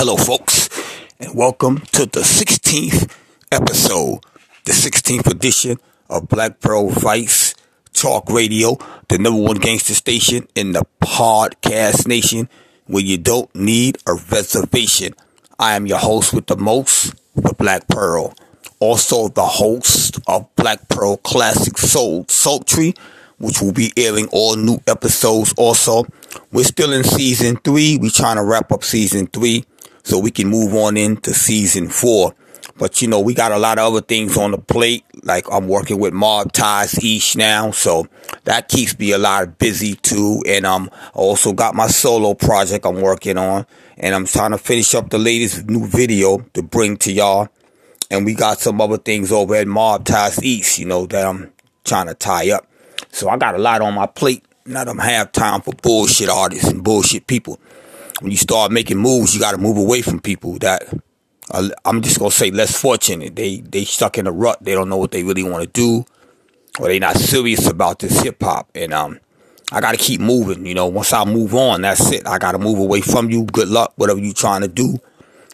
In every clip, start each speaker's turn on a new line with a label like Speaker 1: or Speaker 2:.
Speaker 1: Hello, folks, and welcome to the 16th episode, the 16th edition of Black Pearl Vice Talk Radio, the number one gangster station in the podcast nation where you don't need a reservation. I am your host with the most, the Black Pearl. Also, the host of Black Pearl Classic Soul Sultry, which will be airing all new episodes also. We're still in season three. We're trying to wrap up season three so we can move on into season four. But you know, we got a lot of other things on the plate. Like I'm working with Mob Ties East now, so that keeps me a lot busy too. And um, I also got my solo project I'm working on, and I'm trying to finish up the latest new video to bring to y'all. And we got some other things over at Mob Ties East, you know, that I'm trying to tie up. So I got a lot on my plate. Not I don't have time for bullshit artists and bullshit people when you start making moves, you got to move away from people that uh, I'm just gonna say less fortunate. They they stuck in a rut. They don't know what they really want to do, or they not serious about this hip hop. And um, I got to keep moving. You know, once I move on, that's it. I got to move away from you. Good luck, whatever you trying to do.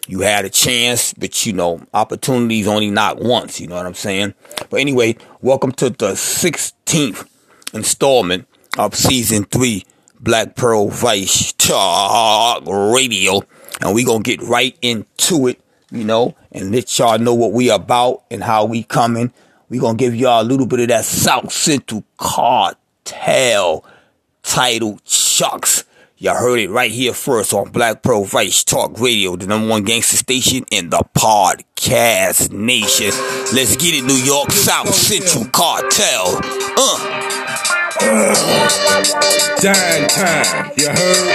Speaker 1: You had a chance, but you know, opportunities only not once. You know what I'm saying? But anyway, welcome to the 16th installment of season three Black Pearl Vice Talk Radio. And we to get right into it, you know, and let y'all know what we about and how we coming. we to give y'all a little bit of that South Central cartel title Chucks. Y'all heard it right here first on Black Pearl Vice Talk Radio, the number one gangster station in the podcast nation. Let's get it, New York South Central Cartel. Uh.
Speaker 2: Dying time, you heard?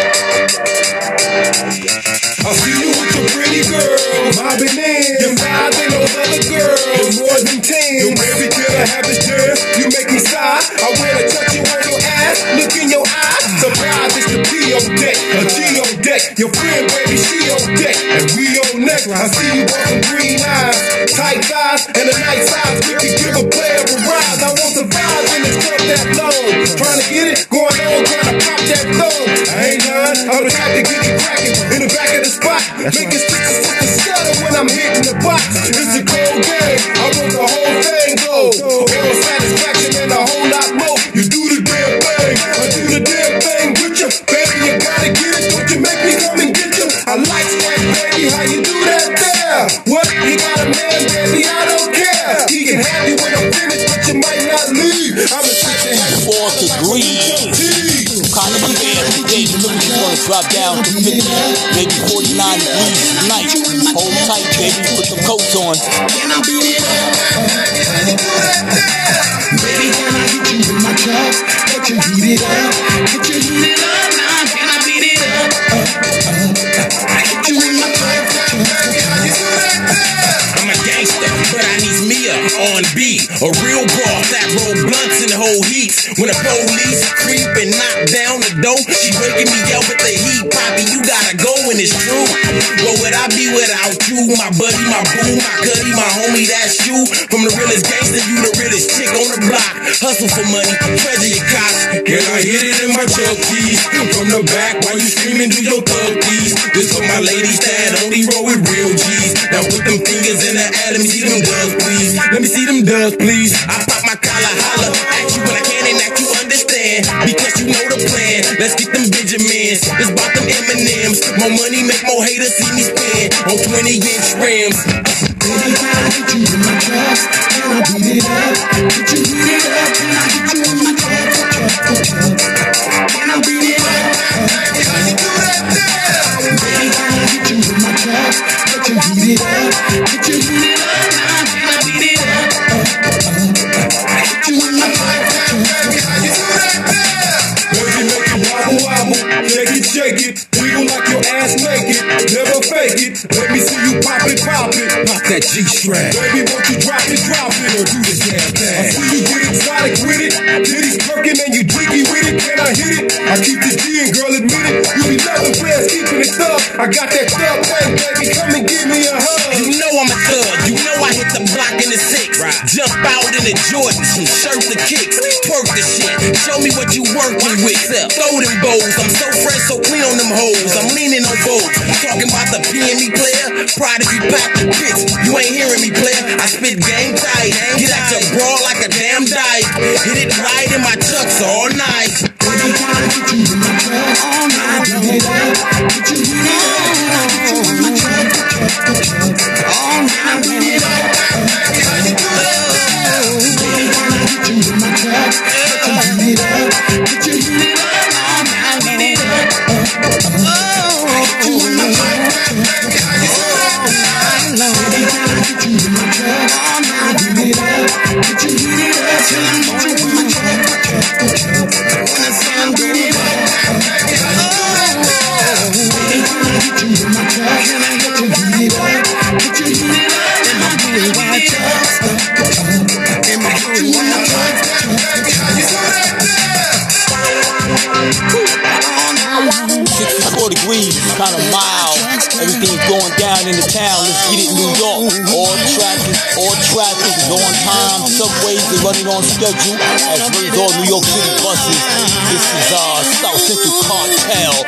Speaker 2: I see you with your pretty girl, mobbing in. You're fine than those other girls. You're more than ten. You're baby till I have this girl. You make me sigh. I wanna touch you on ass, look in your eyes. Surprise, it's the P on deck, a G on deck. Your friend, baby, she on deck, and we on. I see you with some green eyes, tight thighs, and a nice size. We can give a player a rise. I won't survive in this club that long. Trying to get it, going on, trying to pop that thong. I ain't lying, I'm the type to get you cracking in the back of the spot. Make it stick to the stutter when I'm hitting the box. It's a cold game, You got a man, baby, I don't care. He can have you when I'm finished, but you might not leave. I'm a
Speaker 1: four degrees. Kind of bad every day. The temperature's gonna drop down to 50, maybe 49 degrees tonight. Hold tight, baby. Put some coats on.
Speaker 3: Can I it up? Baby, can I hit you with my drugs? Let you heat it up. Let you heat
Speaker 4: A real boss that roll blunts in whole heats. When the police creep and knock down the door, she waking me up with the heat, Poppy. You gotta go and it's true. What would I be without you, my buddy, my boo, my cuddy, my homie? That's you. From the realest gangster, you the realest chick on the block. Hustle for money, treasure your cops.
Speaker 2: Can I hit it in my chuck? From the back while you screaming, do your thug. This for my ladies that Doves, please.
Speaker 4: I pop my collar, holler at you when I can and that you understand. Because you know the plan. Let's get them Benjamins. It's about them M&M's. More money, make more haters see me spend on 20 inch rims.
Speaker 3: Baby, I hit you with my drugs? With.
Speaker 5: Throw them bows. I'm
Speaker 1: This is uh South Central Cartel.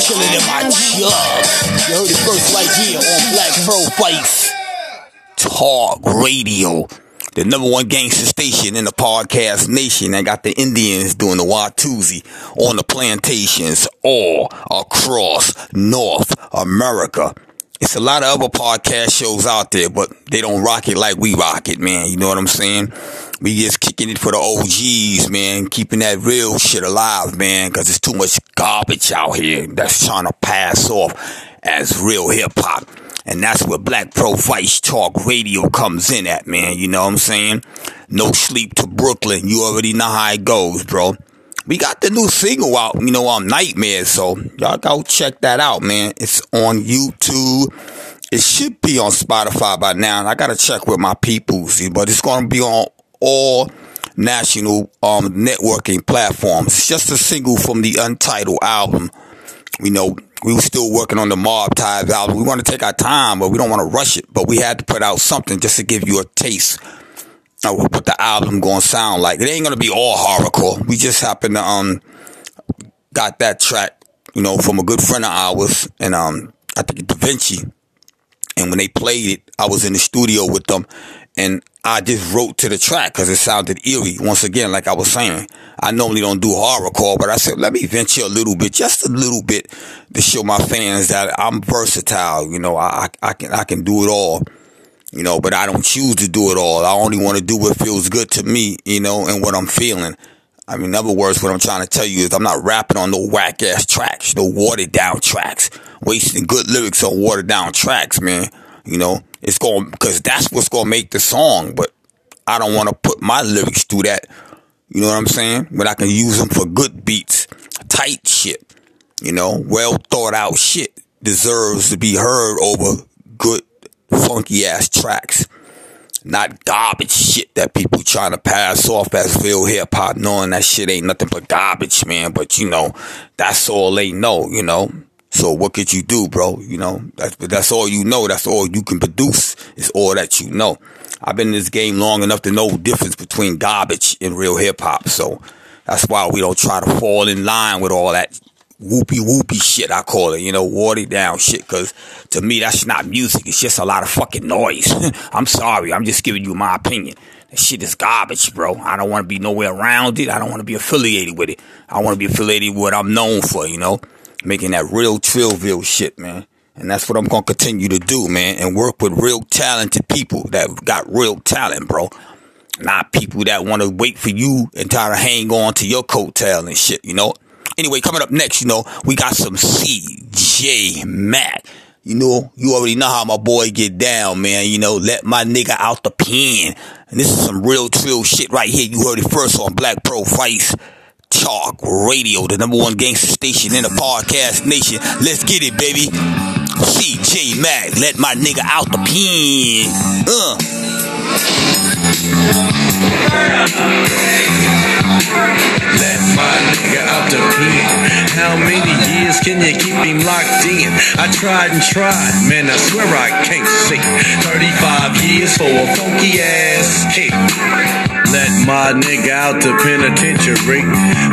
Speaker 1: Chilling in my jug. You heard it first right here on Black Pearl Vice. Talk Radio. The number one gangster station in the podcast nation. I got the Indians doing the Watusi on the plantations all across North America. It's a lot of other podcast shows out there, but they don't rock it like we rock it, man. You know what I'm saying? We just kicking it for the OGs, man. Keeping that real shit alive, man. Cause there's too much garbage out here that's trying to pass off as real hip hop. And that's where Black Pro Vice Talk Radio comes in at, man. You know what I'm saying? No sleep to Brooklyn. You already know how it goes, bro. We got the new single out, you know, on Nightmare. So y'all go check that out, man. It's on YouTube. It should be on Spotify by now. I gotta check with my people, see, but it's gonna be on all national um networking platforms. It's just a single from the Untitled album. We know we were still working on the Mob Ties album. We want to take our time, but we don't want to rush it. But we had to put out something just to give you a taste of what the album gonna sound like. It ain't gonna be all horrorcore. We just happen to um got that track, you know, from a good friend of ours, and um I think Da Vinci. And when they played it, I was in the studio with them, and I just wrote to the track because it sounded eerie. Once again, like I was saying, I normally don't do horrorcore, but I said let me venture a little bit, just a little bit, to show my fans that I'm versatile. You know, I, I can I can do it all you know, but I don't choose to do it all. I only want to do what feels good to me, you know, and what I'm feeling. I mean, in other words, what I'm trying to tell you is I'm not rapping on no whack ass tracks, no watered down tracks, wasting good lyrics on watered down tracks, man. You know, it's going, cause that's what's going to make the song, but I don't want to put my lyrics through that. You know what I'm saying? But I can use them for good beats, tight shit, you know, well thought out shit deserves to be heard over good funky ass tracks. Not garbage shit that people trying to pass off as real hip hop, knowing that shit ain't nothing but garbage, man. But you know, that's all they know, you know. So what could you do, bro? You know, that's that's all you know. That's all you can produce. It's all that you know. I've been in this game long enough to know the difference between garbage and real hip hop. So that's why we don't try to fall in line with all that whoopy whoopy shit, I call it, you know, watered down shit, cause to me, that's not music. It's just a lot of fucking noise. I'm sorry. I'm just giving you my opinion. That shit is garbage, bro. I don't want to be nowhere around it. I don't want to be affiliated with it. I want to be affiliated with what I'm known for, you know, making that real Trillville shit, man. And that's what I'm to continue to do, man, and work with real talented people that got real talent, bro. Not people that want to wait for you and try to hang on to your coattail and shit, you know. Anyway, coming up next, you know, we got some CJ Mac. You know, you already know how my boy get down, man. You know, let my nigga out the pen. And this is some real trill shit right here. You heard it first on Black Pro Vice Talk Radio, the number one gangster station in the podcast nation. Let's get it, baby. CJ Mac, let my nigga out the pen. Uh.
Speaker 6: Let my nigga the pen. How many years can you keep him locked in? I tried and tried, man, I swear I can't see. 35 years for a funky ass kick. Let my nigga out the penitentiary.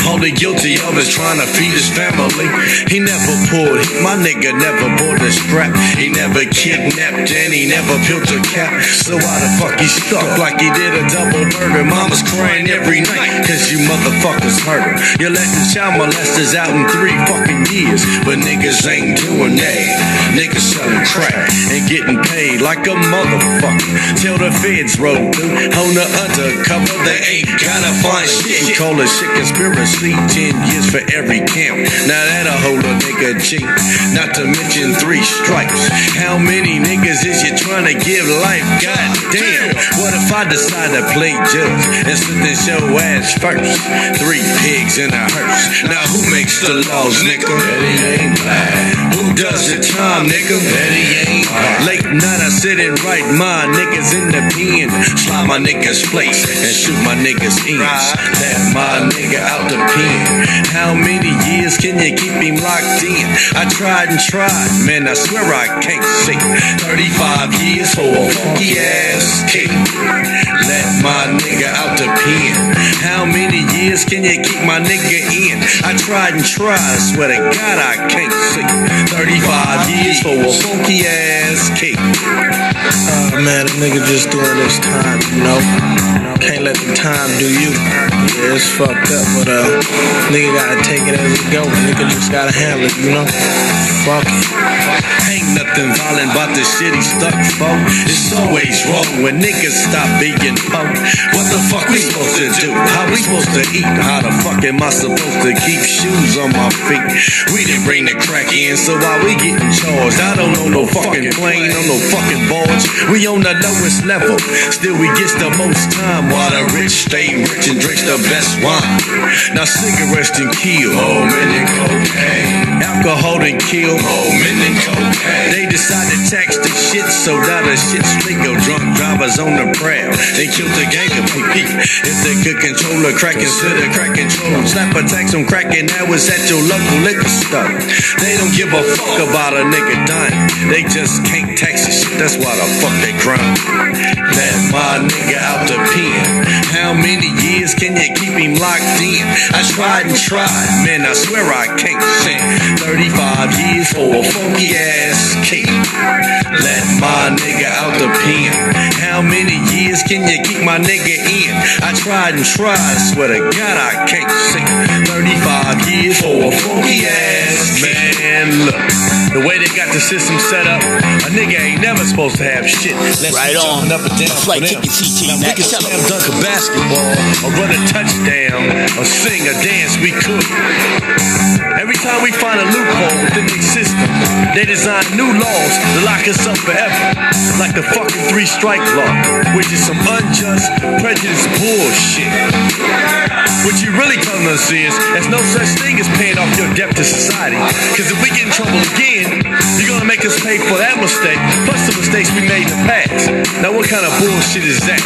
Speaker 6: Only guilty of is trying to feed his family. He never pulled, my nigga never bought a strap. He never kidnapped and he never peeled a cap. So why the fuck he stuck like he did a double murder? Mama's crying every night, cause you motherfuckers hurt her. You're letting child molesters out in three fucking years, but niggas ain't doing that. Niggas selling crack and getting paid like a motherfucker. Till the feds roll through on the undercover, they ain't gotta find shit. Call it shit conspiracy, 10 years for every count. Now that'll hold a nigga cheap. Not to mention three stripes. How many niggas is you trying to give life? God damn. What if I decide to play judge and sit and show ass first? Three pigs in a hearse. Now who makes the laws, nigga? Betty ain't black. Who does the time, nigga? Betty ain't black. Late night I sit and write my niggas in the pen. Slide my niggas place and shoot my niggas ends. Let my nigga out the pen. How many years can you keep him locked in? I tried and tried, man, I swear I can't see. 35 years for a funky ass kick. Let my nigga out the pen. How many years can you keep my nigga in? I tried and tried, swear to God I can't see. 35 years for a funky ass kick.
Speaker 7: Man, a nigga just doing this time, you know. Can't let the time do you. Yeah, it's fucked up, but uh, nigga gotta take it as it go. Nigga just gotta handle it, you know. Fuck it.
Speaker 6: Ain't nothing violent about the shit he stuck for. It's always wrong when niggas stop being punk. What the fuck we supposed to do? How we supposed to eat? How the fuck am I supposed to keep shoes on my feet? We didn't bring the crack in, so why we getting charged? I don't know no fucking plane, on no fucking barge. We on the lowest level, still we gets the most time. While the rich stay rich and drinks the best wine. Now cigarettes can kill, oh man, and cocaine. Alcohol and kill, oh man, and cocaine. They decide to tax the shit so that the shit straight go drunk drivers on the prowl. They killed the gang of people. If they could control the crack instead of crack control, slap a tax on crack and that was at your local liquor store. They don't give a fuck about a nigga dying. They just can't tax the shit. That's why the fuck they crime. Let my nigga out the pen. How many years can you keep him locked in? I tried and tried, man. I swear I can't sing. 35 years for a funky ass kick. Let my nigga out the pen. How many years can you keep my nigga in? I tried and tried, swear to God I can't sing. 35 years for a funky ass man. Look, the way they got the system set up, a nigga ain't never supposed to have shit. Let's
Speaker 1: Right on.
Speaker 6: up and down.
Speaker 1: That's right,
Speaker 6: for them.
Speaker 1: kick your CT,
Speaker 6: Now, we can
Speaker 1: Tell 'em.
Speaker 6: slam dunk a basketball, or run a touchdown, or sing or dance, we could. Every time we find a loophole within the system, they design new laws to lock us up forever. Like the fucking three strike law, which is some unjust, prejudiced bullshit. What you really telling us is there's no such thing as paying off your debt to society. Because if we get in trouble again, you're gonna make us pay for that mistake, plus the mistakes we made in the past. Now what kind of bullshit is that?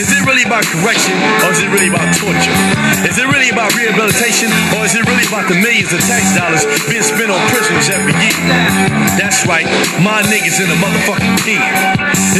Speaker 6: Is it really about correction or is it really about torture? Is it really about rehabilitation or is it really about the millions of tax dollars being spent on prisoners every year? That's right, my niggas in the motherfucking pen.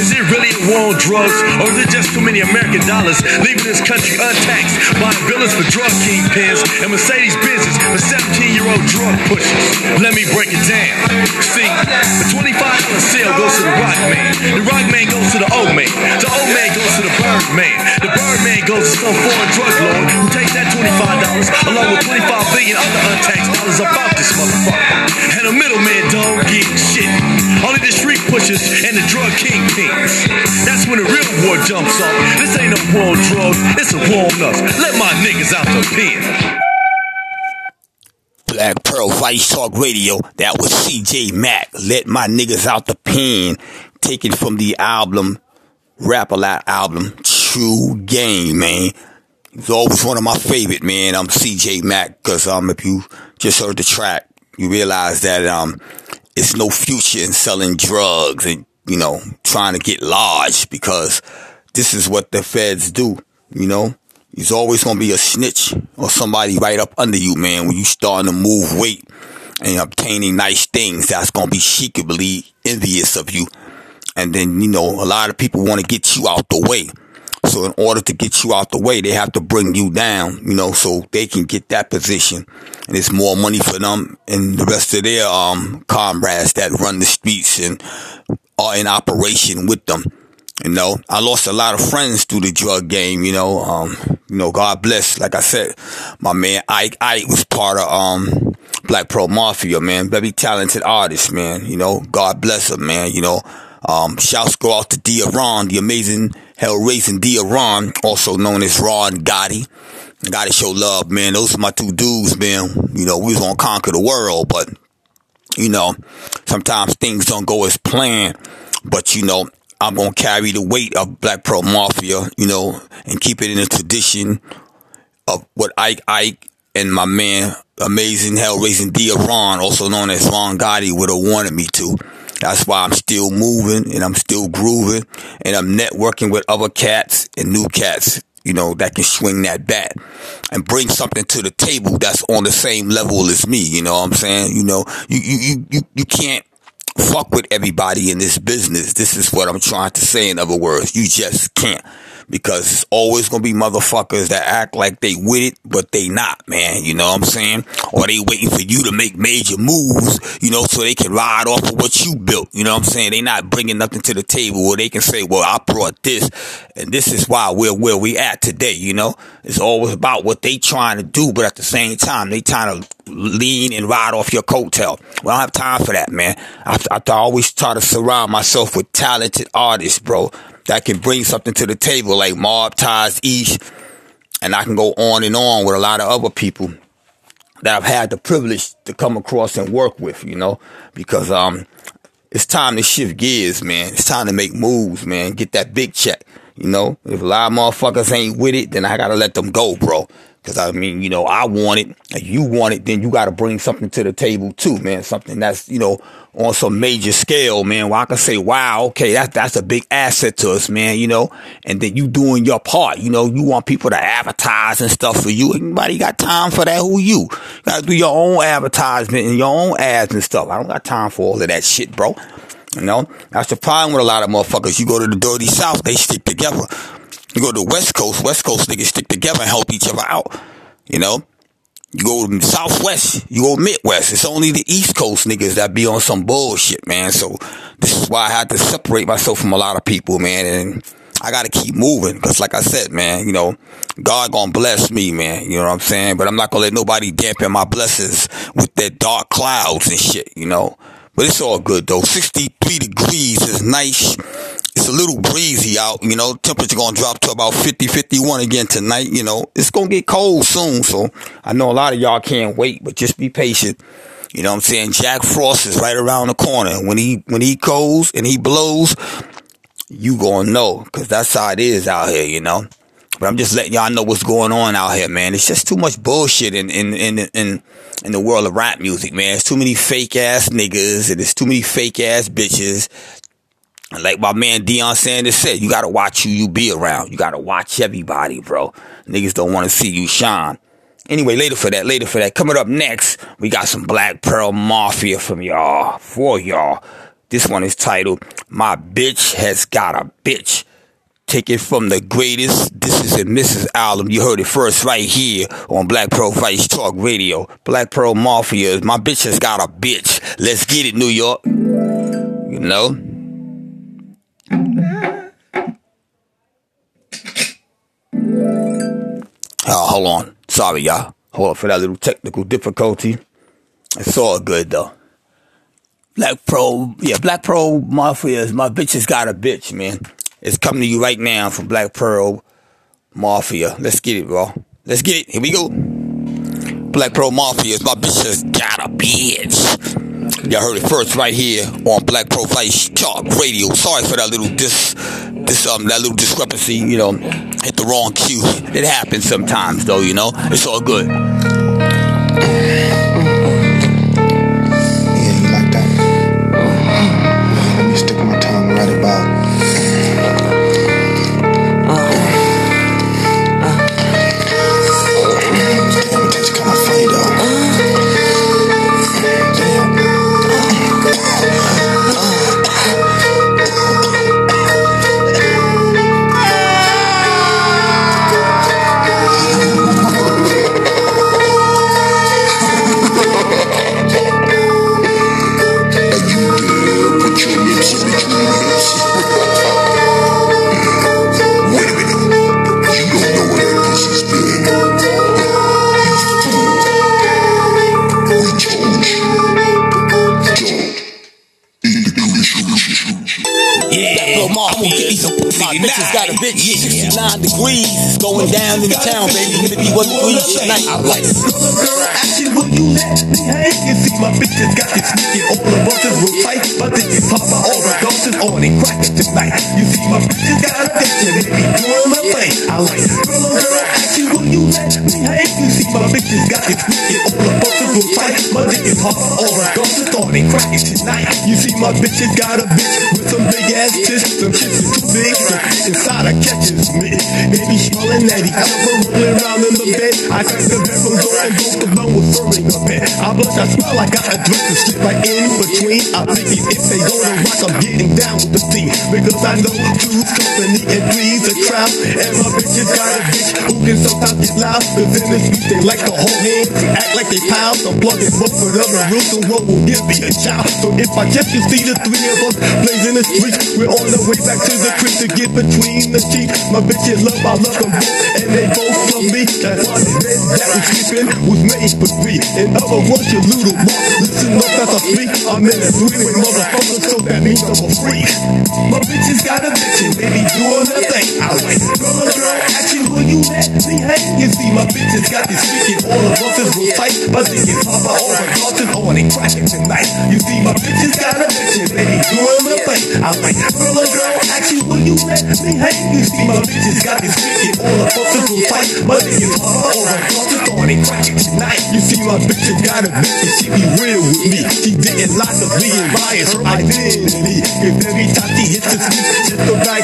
Speaker 6: Is it really a war on drugs or is it just too many American dollars leaving this country untaxed, buying villains for drug kingpins and Mercedes Benzes for 17 year old drug pushers? Let me break it down. See, the 25 dollar sale goes to the rock man. The rock man goes to the old man. The old man goes to the bird man. The bird man goes to some foreign drug lord who takes that $25 along with 25 billion other untaxed dollars about this motherfucker. And the middleman don't get shit. Only the street pushers and the drug kingpins. That's when the real war jumps off. This ain't no war on drugs, it's a war on us. Let my niggas out the pen.
Speaker 1: Black Pearl Vice Talk Radio. That was CJ Mac. Let my niggas out the pen. Taken from the album, Rap a Lot album, True Game, man. He's always one of my favorite, man. I'm CJ Mac, cause um, if you just heard the track, you realize that um, it's no future in selling drugs and you know trying to get large because this is what the feds do. You know, He's always gonna be a snitch or somebody right up under you, man. When you starting to move weight and obtaining nice things, that's gonna be secretly envious of you. And then, you know, a lot of people want to get you out the way. So in order to get you out the way, they have to bring you down, you know, so they can get that position. And it's more money for them and the rest of their um comrades that run the streets and are in operation with them. You know, I lost a lot of friends through the drug game, you know. Um, you know, God bless. Like I said, my man Ike Ike was part of um Black Pro Mafia, man. Very talented artist, man. You know, God bless him, man. You know, um, shouts go out to Ron, the amazing hell raising Ron, also known as Ron Gotti. Gotta show love, man. Those are my two dudes, man. You know, we was gonna conquer the world, but you know, sometimes things don't go as planned. But you know, I'm gonna carry the weight of Black Pearl Mafia, you know, and keep it in the tradition of what Ike Ike and my man, amazing hell raising D Ron, also known as Ron Gotti, would have wanted me to. That's why I'm still moving and I'm still grooving and I'm networking with other cats and new cats, you know, that can swing that bat and bring something to the table that's on the same level as me. You know what I'm saying? You know, you, you, you, you can't fuck with everybody in this business. This is what I'm trying to say. In other words, you just can't because it's always gonna be motherfuckers that act like they with it, but they not, man. You know what I'm saying? Or they waiting for you to make major moves, you know, so they can ride off of what you built. You know what I'm saying? They not bringing nothing to the table where they can say, well, I brought this, and this is why we're where we at today. You know, it's always about what they trying to do, but at the same time, they trying to lean and ride off your coattail. Well, I don't have time for that, man. I, I, I always try to surround myself with talented artists, bro that can bring something to the table, like Mob Ties East, and I can go on and on with a lot of other people that I've had the privilege to come across and work with, you know, because um, it's time to shift gears, man. It's time to make moves, man. Get that big check, you know. If a lot of motherfuckers ain't with it, then I gotta let them go, bro. Cause I mean, you know, I want it, and you want it, then you gotta bring something to the table too, man. Something that's, you know, on some major scale, man, where I can say, wow, okay, that's, that's a big asset to us, man, you know, and then you doing your part, you know, you want people to advertise and stuff for you. Anybody got time for that? Who you? You gotta do your own advertisement and your own ads and stuff. I don't got time for all of that shit, bro. You know, that's the problem with a lot of motherfuckers. You go to the dirty south, they stick together. You go to the west coast, west coast niggas stick together and help each other out. You know, you go to southwest, you go midwest. It's only the east coast niggas that be on some bullshit, man. So this is why I had to separate myself from a lot of people, man. And I gotta keep moving. Cause like I said, man, you know, God gonna bless me, man. You know what I'm saying? But I'm not gonna let nobody dampen my blessings with their dark clouds and shit, you know. But it's all good though. 63 degrees is nice. It's a little breezy out, you know. Temperature gonna drop to about 50, 51 again tonight, you know. It's gonna get cold soon, so I know a lot of y'all can't wait, but just be patient. You know what I'm saying? Jack Frost is right around the corner. When he when he goes and he blows, you gonna know, cause that's how it is out here, you know. But I'm just letting y'all know what's going on out here, man. It's just too much bullshit in in in in, in the world of rap music, man. It's too many fake ass niggas and it's too many fake ass bitches like my man Deion Sanders said, you gotta watch who you be around. You gotta watch everybody, bro. Niggas don't wanna see you shine. Anyway, later for that, later for that. Coming up next, we got some Black Pearl Mafia from y'all, for y'all. This one is titled, My Bitch Has Got a Bitch. Take it from the greatest. This is a Mrs. album. You heard it first right here on Black Pearl Vice Talk Radio. Black Pearl Mafia. My bitch has got a bitch. Let's get it, New York. You know? Oh, hold on. Sorry, y'all. Hold on for that little technical difficulty. It's all good though. Black Pro, yeah, Black Pearl Mafia is my bitch has got a bitch, man. It's coming to you right now from Black Pearl Mafia. Let's get it, bro. Let's get it. Here we go. Black Pearl Mafia is my bitch has got a bitch. Y'all heard it first right here on Black Pro Vice Talk Radio. Sorry for that little dis, dis um, that little discrepancy. You know, hit the wrong cue. It happens sometimes, though. You know, it's all good. Yeah, you like that? Let me stick my tongue right about. Damn, it's kind of funny though. Degrees tonight. I like it.
Speaker 8: Girl, action, will you let me hang? You see, my bitches got this sneaking all the buses real tight, but they can pop my all the doses on and crack it tonight. You see, my bitches got a bitch and they be doing my thing. I like it. Girl, girl, action, will you let me hang? You see, my bitches got this sneaky all the buses real tight, but they can pop my all the doses on and crack it tonight. You see, my bitches got a bitch with some big ass tits, some tits is too big, some inside her catches me. They be smelling natty, I'm rolling around in the bed. I got the bedroom door and both of them was serving a bed. I blush, I smell like I got a dress to I if they go to rock, I'm getting down with the team. Because I know two's company and three's a trap. And my bitches got a bitch who can sometimes get loud. Cause in the street they like to hold hands, act like they pals. I'm plugging both of them and real soon what will give me a child. So if I just can see the three of us blazing the streets, we're on the way back to the crib to get between the sheets. My bitches love, I love them both, and they both love me. Why the bed that we sleeping was made for three. In other words, you little boy, listen up as I speak. I'm in a three-way motherfucker, so that means I'm a freak. My bitches got a bitch and they be doing their thing. I like girl, girl, action, will you let me hey, You see, my bitches got this speaking all the buses real tight, but oh, they can pop out all the buses on and crack it tonight. You see, my bitches got a bitch and they be doing their thing. I like girl, girl, action, will you let me hang? You see, my bitches got this speaking all the buses real tight, but they can pop my bitches got a bitch she be real with me. She didn't lie to me and bias her identity. Cause every time she hits the just a bag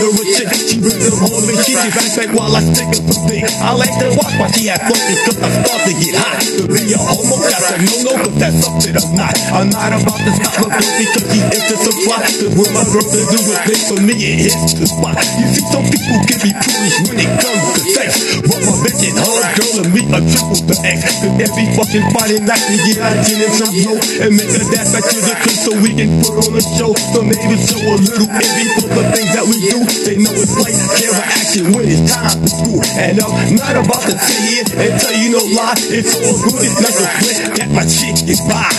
Speaker 8: of a chick. She and get back while I stick her some dick. I like to watch while she has fun because I start to get hot. To be a homo, that's a no-no, cause that's something I'm not. I'm not about to stop her girl because she into some plot. Cause when my to do a thing for me, it hits the spot. You see, some people can be foolish when it comes to sex. But my bitch is hard, girl, and me a triple the X. Cause every fucking Friday night we get out gin and some blow and make a dash back to the crib so we can put on a show. Some neighbors show a little envy for the things that we do. They know it's like camera action when it's time to school. And I'm not about to sit here and tell you no lie. It's all good, it's nice to flip that my chick is by.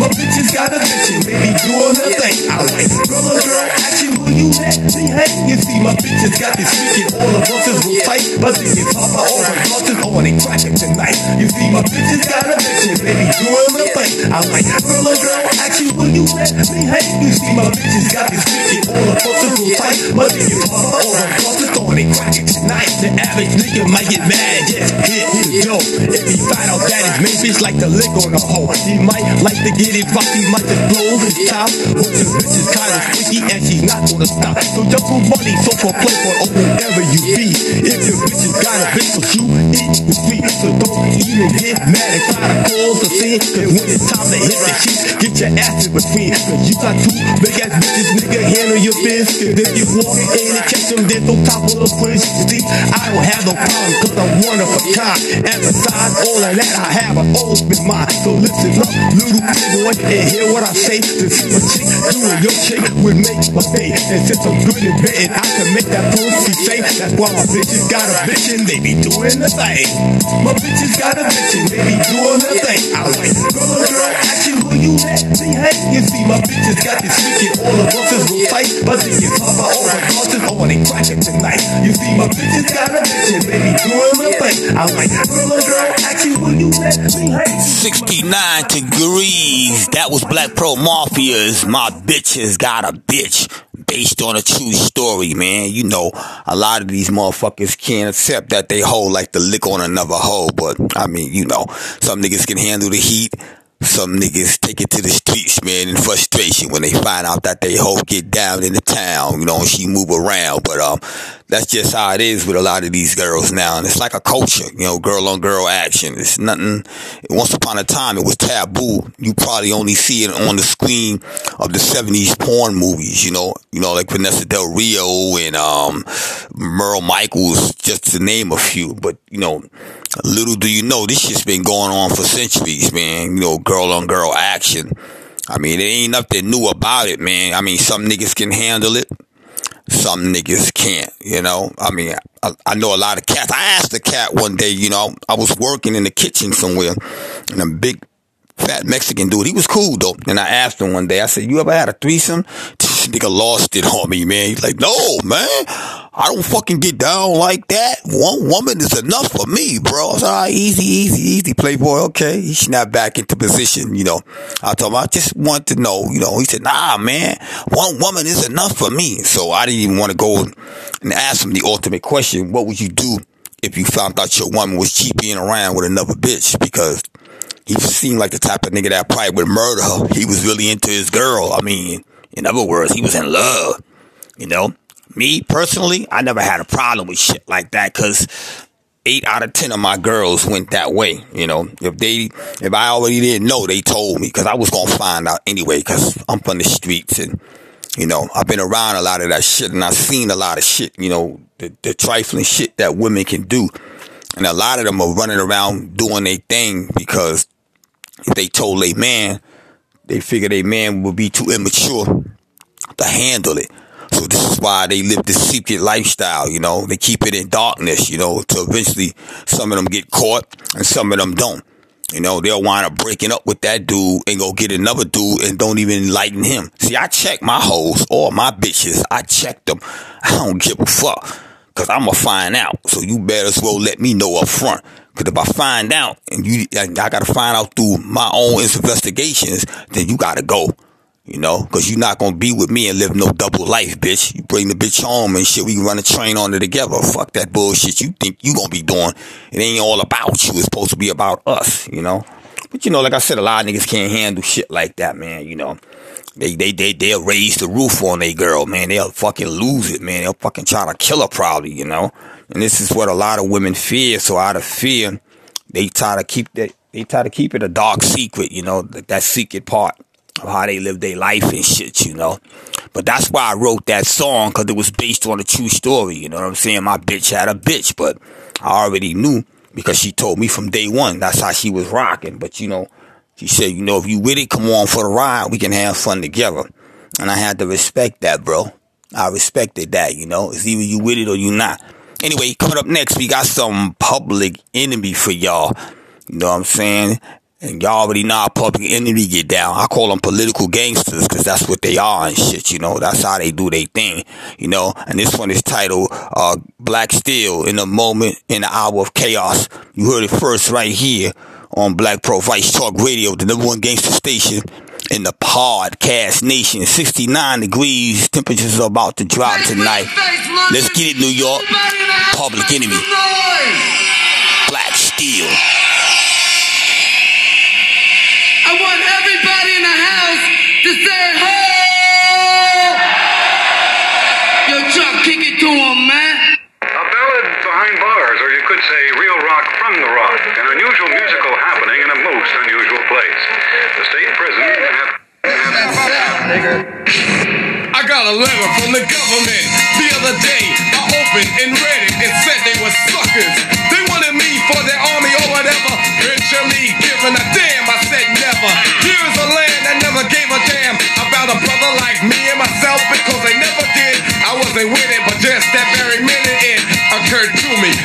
Speaker 8: My bitches got a they be doing their thing. I like girl, girl, action, you me hang? You see, my bitches got this wicked. all the buses will fight, but they can pop out all the buses on and crack it tonight. You see, my bitches got a they be doing their thing. I like girl, girl, action, will you when you me hang? You see, my bitches got this wicked. all the buses will fight, but they can pop out all the buses on and crack it tonight. The average nigga might get mad, just hit the dope. If he find out that his main bitch like to lick on a hoe, he might like to get it rocked, he might just blow his top. But the bitch is kinda freaky and she's not gonna So jump for money, so for play for or wherever you be. If your bitch has got a bitch, so you eat the sweet. So don't even get mad try to cause a scene. Cause when it's time to hit the sheets, get your ass in between. Cause you got two big ass bitches, nigga, handle your business. If you walk in and catch them dead on top of the place, see, I don't have no problem cause I'm one of a kind. And besides all of that, I have an open mind. So listen up, little boy, and hear what I say. To see my chick doing your chick would make my day. And since I'm good in bed, I can make that pussy say. That's why my bitches got a bitch and they be doing the thing. My bitches got a bitch and they be doing the thing. I like girl, girl, action, will you let me hang? You see, my bitches got this speaking all the buses real tight, but they out all the buses on and crack it tonight. You see, my bitches got a bitch and they be doing the thing. I like girl, girl, action, will you let me hang?
Speaker 1: 69 degrees. That was Black Pro Mafia's My Bitches Got a Bitch. Based on a true story, man. You know, a lot of these motherfuckers can't accept that they hoe like the lick on another hoe. But, I mean, you know, some niggas can handle the heat. Some niggas take it to the streets, man, in frustration when they find out that they hoe get down in the town, you know, and she move around. But, um, that's just how it is with a lot of these girls now. And it's like a culture, you know, girl on girl action. It's nothing. Once upon a time, it was taboo. You probably only see it on the screen of the 70s porn movies, you know, you know, like Vanessa Del Rio and, um, Merle Michaels, just to name a few. But, you know, little do you know, this shit's been going on for centuries, man. You know, girl on girl action. I mean, there ain't nothing new about it, man. I mean, some niggas can handle it. Some niggas can't, you know. I mean, I, I know a lot of cats. I asked a cat one day, you know, I was working in the kitchen somewhere, and a big fat Mexican dude. He was cool though. And I asked him one day, I said, You ever had a threesome? This nigga lost it on me, man. He's like, no, man, I don't fucking get down like that. One woman is enough for me, bro. So, all right, easy, easy, easy, playboy. Okay. He snapped back into position, you know. I told him, I just want to know, you know. He said, nah, man, one woman is enough for me. So I didn't even want to go and ask him the ultimate question. What would you do if you found out your woman was cheaping around with another bitch? Because he seemed like the type of nigga that probably would murder her. He was really into his girl. I mean, in other words, he was in love. You know, me personally, I never had a problem with shit like that because eight out of ten of my girls went that way. You know, if they, if I already didn't know, they told me because I was gonna find out anyway because I'm from the streets and you know I've been around a lot of that shit and I've seen a lot of shit. You know, the, the trifling shit that women can do, and a lot of them are running around doing their thing because if they told a man, they figure a man would be too immature to handle it. So this is why they live this secret lifestyle, you know. They keep it in darkness, you know, to eventually some of them get caught and some of them don't. You know, they'll wind up breaking up with that dude and go get another dude and don't even enlighten him. See, I check my hoes or my bitches. I check them. I don't give a fuck. Cause I'ma find out. So you better as well let me know up front. Cause if I find out and you, I gotta find out through my own investigations, then you gotta go. You know, cause you're not gonna be with me and live no double life, bitch. You bring the bitch home and shit, we run a train on it together. Fuck that bullshit you think you gonna be doing. It ain't all about you. It's supposed to be about us, you know? But you know, like I said, a lot of niggas can't handle shit like that, man, you know. They, they, they, they'll raise the roof on their girl, man. They'll fucking lose it, man. They'll fucking try to kill her probably, you know. And this is what a lot of women fear. So out of fear, they try to keep that, they try to keep it a dark secret, you know, that, that secret part of how they live their life and shit, you know. But that's why I wrote that song, cause it was based on a true story, you know what I'm saying? My bitch had a bitch, but I already knew because she told me from day one that's how she was rocking. But you know, she said, you know, if you with it, come on for the ride. We can have fun together. And I had to respect that, bro. I respected that, you know. It's either you with it or you not. Anyway, coming up next, we got some public enemy for y'all. You know what I'm saying? And y'all already know how public enemy get down. I call them political gangsters because that's what they are and shit, you know. That's how they do their thing, you know. And this one is titled uh, Black Steel in a Moment in the Hour of Chaos. You heard it first right here on Black Pro Vice Talk Radio, the number one gangster station in the podcast nation. 69 degrees. Temperatures are about to drop tonight. Let's get it, New York. Public enemy. Black Steel.
Speaker 9: I want everybody in the house to say, ho! Yo, Chuck, kick it to him, man.
Speaker 10: Behind bars, or you could say real rock from the rock, an unusual musical happening in a most unusual place. The state prison.
Speaker 11: I got a letter from the government the other day. I opened and read it. and said they were suckers. They wanted me for their army or whatever. Eventually, giving a damn, I said never. Here is a land that never gave a damn about a brother like me and myself because they never did. I wasn't with it,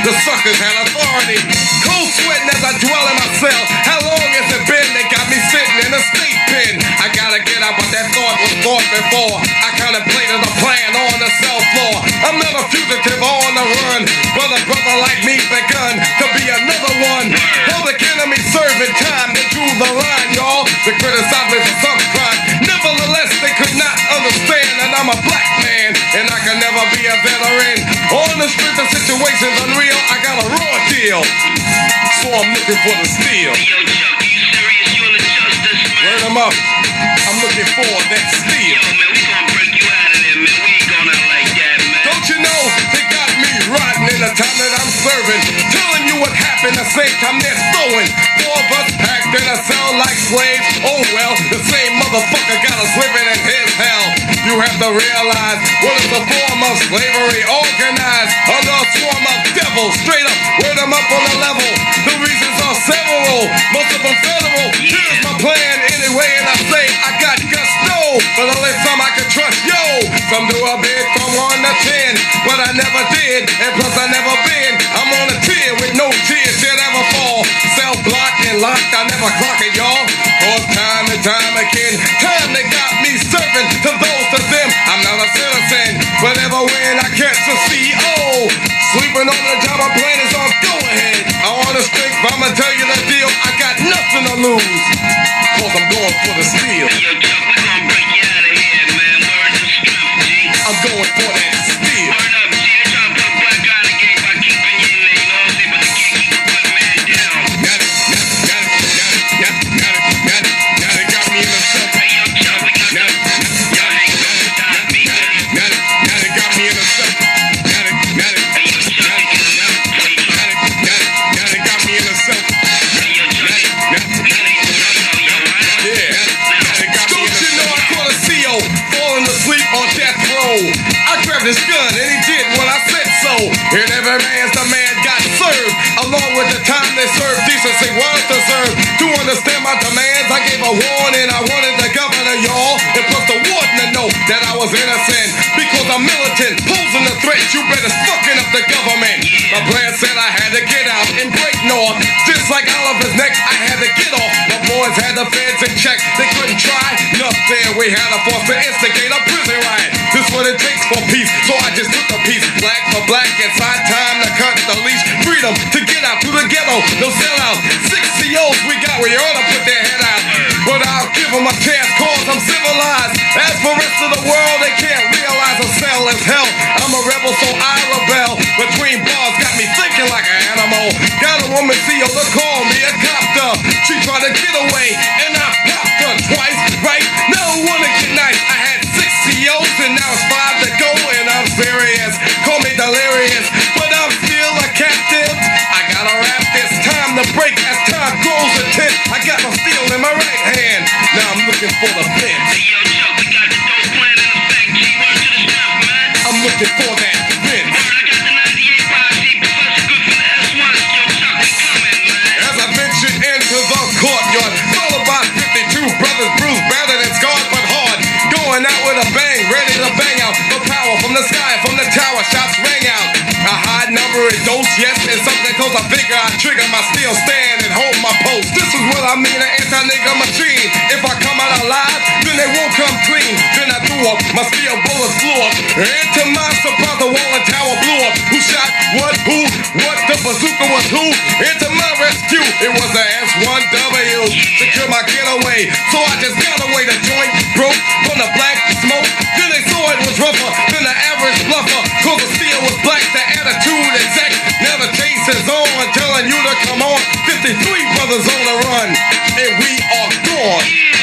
Speaker 11: The suckers had authority. Cold sweating as I dwell in my cell. How long has it been? They got me sitting in a state pen. I gotta get out, but that thought was thought before. I contemplated a plan on the cell floor. I'm not a fugitive on the run, but a brother like me begun to be another one. Public enemy serving time. They drew the line, y'all. They criticized me for some crime. Nevertheless, they could not understand that I'm a black can never be a veteran. On the streets of situations unreal, I got a raw deal. So I'm looking for the steel.
Speaker 9: Yo, Chuck, you serious? You in the justice, man?
Speaker 11: Word 'em up. I'm looking for that steel.
Speaker 9: Yo, man, we gonna break you out of there, man. We ain't going out like that, man.
Speaker 11: Don't you know they got me rotting in the time that I'm serving? Telling you what happened the same time they're throwing. Four of us packed in a cell like slaves. Oh well, the same motherfucker got us living in his hell. You have to realize what is the form of slavery organized under a swarm of devils. Straight up, word 'em up on the level. The reasons are several, most of them federal. Here's my plan anyway, and I say I got gusto. But last time I can trust yo. Some do a bid from one to ten, but I never did, and plus I never been. I'm on a and locked, I never clock it, y'all. Cause time and time again, time they got me serving to those of them I a citizen. But ever when I catch a CO, sleeping on the job, I'm playing is on go ahead. I wanna stick, but I'ma tell you the deal. I got nothing to lose. Cause I'm going for the steal.
Speaker 12: Yo, Chuck, we gonna
Speaker 11: understand my demands, I gave a warning. I wanted the governor, y'all, and plus the know that I was innocent. Because I'm militant, posing a threat. You better fucking up the government. My plan said I had to get out and break north. Just like Oliver's neck, I had to get off. My boys had the feds in check. They couldn't try nothing. We had a force to instigate a prison riot. This what it takes for peace. So I just took the peace. Black for black. It's high time to cut the leash. Freedom to get out through the ghetto. No sellouts. Six COs we got. We ought to put their head out. But I'll give them a chance cause I'm civilized. As for rest of the world, they can't realize a cell is hell. I'm a rebel, so I rebel. Between bars, got me thinking like an animal. Got a woman see CEO to call me a copter. She tried to get away, and I popped her twice, right? Now I I got my steel in my right hand. Now I'm looking for the fence.
Speaker 12: Hey, yo, Chuck, we got the dope plan in effect, G. Word to the strength, man.
Speaker 11: I'm looking for that yes, and something close. I figure I trigger my steel stand and hold my post. This is what I mean, an anti-nigga machine. If I come out alive, then they won't come clean. Then I threw up, my steel bullets flew up. Into my surprise, the wall and tower blew up. Who shot what, who, what, the bazooka was who? Into my rescue, it was the S1W. Secure my getaway, so I just got away. The joint broke from the black smoke. Then they saw it was rougher than the average bluffer. Cause the Chase is on, telling you to come on. 53 brothers on the run, and we are gone.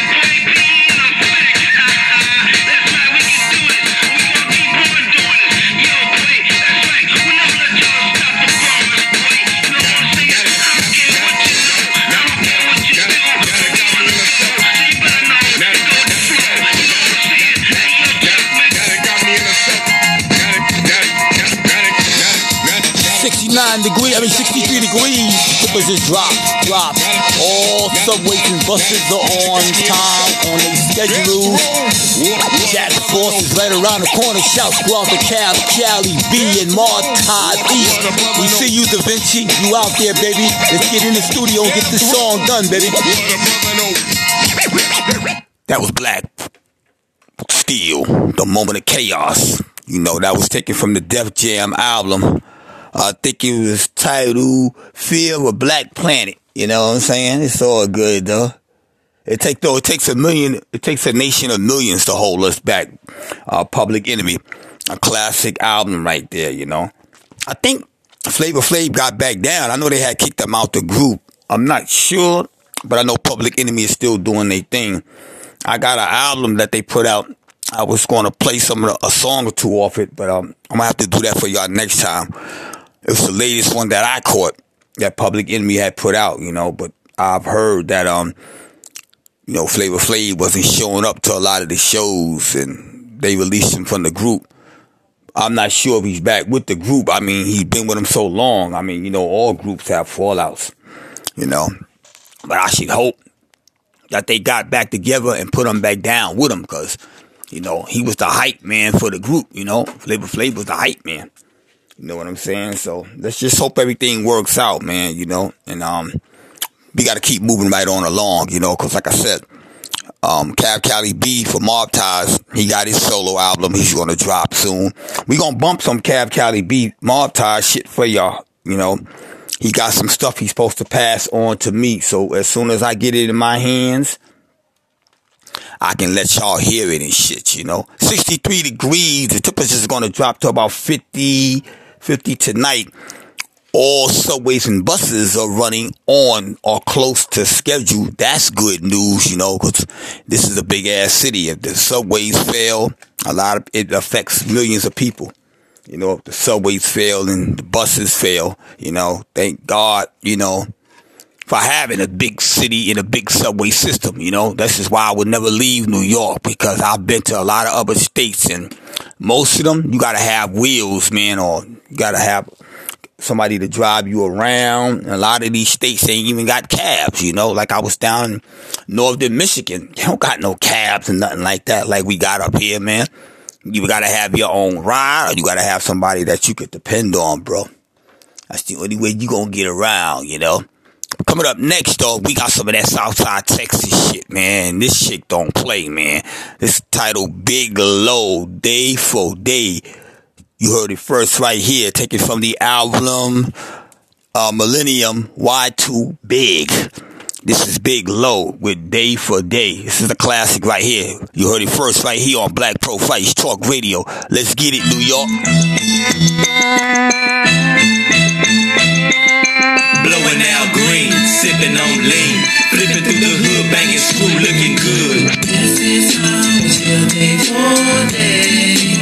Speaker 1: Temperatures drop, drop. All subways and buses are on time, on their schedule. Jack Force is right around the corner. Shouts go the Cal, Cali, B, and East. We see you, Da Vinci. You out there, baby. Let's get in the studio and get this song done, baby. That was Black Steel, The Moment of Chaos. You know, that was taken from the Def Jam album. I think it was titled Fear of Black Planet. You know what I'm saying? It's all good though. It take though it takes a million it takes a nation of millions to hold us back. Uh Public Enemy. A classic album right there, you know. I think Flavor Flav got back down. I know they had kicked them out the group. I'm not sure, but I know Public Enemy is still doing their thing. I got an album that they put out. I was going to play some of the, a song or two off it, but um, I'm gonna have to do that for y'all next time. It was the latest one that I caught that Public Enemy had put out, you know. But I've heard that um, you know, Flavor Flav wasn't showing up to a lot of the shows, and they released him from the group. I'm not sure if he's back with the group. I mean, he's been with them so long. I mean, you know, all groups have fallouts, you know. But I should hope that they got back together and put him back down with him because, you know, he was the hype man for the group, you know. Flavor Flav was the hype man. You know what I'm saying? So let's just hope everything works out, man, you know. And um we got to keep moving right on along, you know, because like I said, Um, Cab Cali B for Mob Ties. He got his solo album. He's gonna drop soon. We gonna bump some Cab Cali B Mob Ties shit for y'all. You know, he got some stuff he's supposed to pass on to me. So as soon as I get it in my hands, I can let y'all hear it and shit, you know. 63 degrees. The temperature is going to drop to about 50, 50 tonight. All subways and buses are running on or close to schedule. That's good news, you know, because this is a big ass city. If the subways fail, a lot of it affects millions of people. You know, if the subways fail and the buses fail, you know, thank God, you know, for having a big city and a big subway system. You know, that's just why I would never leave New York because I've been to a lot of other states and most of them you gotta have wheels, man, or you gotta have somebody to drive you around. A lot of these states ain't even got cabs, you know. Like I was down northern Michigan, you don't got no cabs and nothing like that like we got up here, man. You gotta have your own ride or you gotta have somebody that you could depend on, bro. That's the only way you gonna get around, you know. Coming up next, though, we got some of that Southside Texas shit, man. This shit don't play, man. This titled Big Low, Day for Day. You heard it first right here. Take it from the album uh, Millennium Y2 Big. This is Big Low with Day for Day. This is a classic right here. You heard it first right here on Black Pearl Vice Talk Radio. Let's get it, New York.
Speaker 5: Blowing out green, sipping on lean, flipping through the hood, banging screw, looking good.
Speaker 3: This is how your day for day,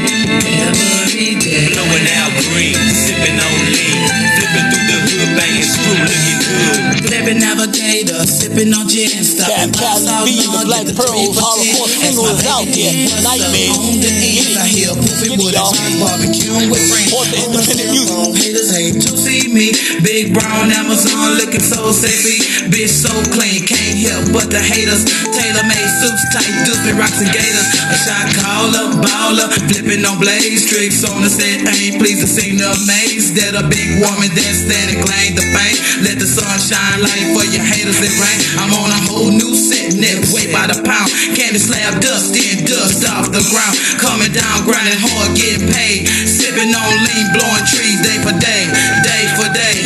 Speaker 3: every day.
Speaker 5: Blowing out green, sipping on lean, flipping through the hood, banging screw, looking good.
Speaker 3: Every navigator, sipping on gin, stopping
Speaker 1: Cab Cali B, the Black Pearls, hardcore single is out there. Nightmare.
Speaker 3: Home to eat, I hear pooping with a barbecue with friends.
Speaker 1: Support the independent music.
Speaker 3: Haters hate to see me. Big brown Amazon looking so sexy. Bitch so clean, can't help but the haters. Tailor made suits, tight dudes, rocks and gators. A shot caller, baller, flipping on blaze tricks on the set. Ain't pleased to see the maze that a big woman that steady claim the fame. Let the sun shine light for your haters it rain. I'm on a whole new set, net weight by the pound. Candy slab dust in, dust off the ground. Coming down, grinding hard, getting paid. Sipping on lean, blowing trees day for day, day for day.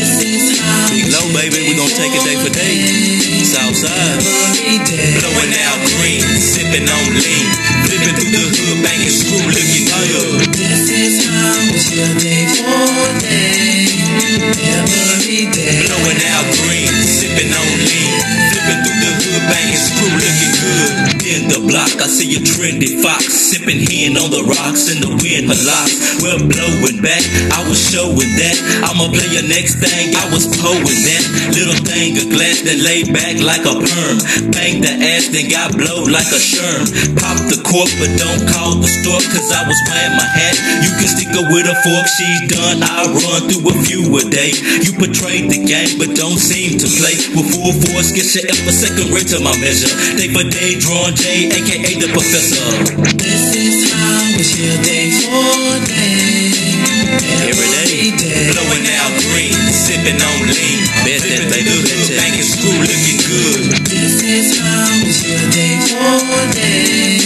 Speaker 5: Big low, baby, we gon' take it day for day. Southside. Blowing out green, sipping on lean, flipping through the hood, banging screw, looking good.
Speaker 3: This is how it's your day for
Speaker 5: green, In the block, I see a trendy fox, sipping hen on the rocks in the wind, her locks. Well, blowing back, I was showing that. I'ma play your next thing, I was pulling that. Little thing of glass that lay back like a perm. Bang the ass, then got blowed like a sherm. Pop the cork, but don't call the store, cause I was wearing my hat. You can stick her with a fork, she's done. I run through a few a day. You portrayed the game, but don't seem to play. With full force, get your a second rate to my measure. Day for day, drawn J, aka the professor.
Speaker 3: This is how it's your day for day,
Speaker 5: Every day, blowing out green, sipping on lean. Bet that baby, bet that. Banging screw, looking good.
Speaker 3: This is how it's your day for day,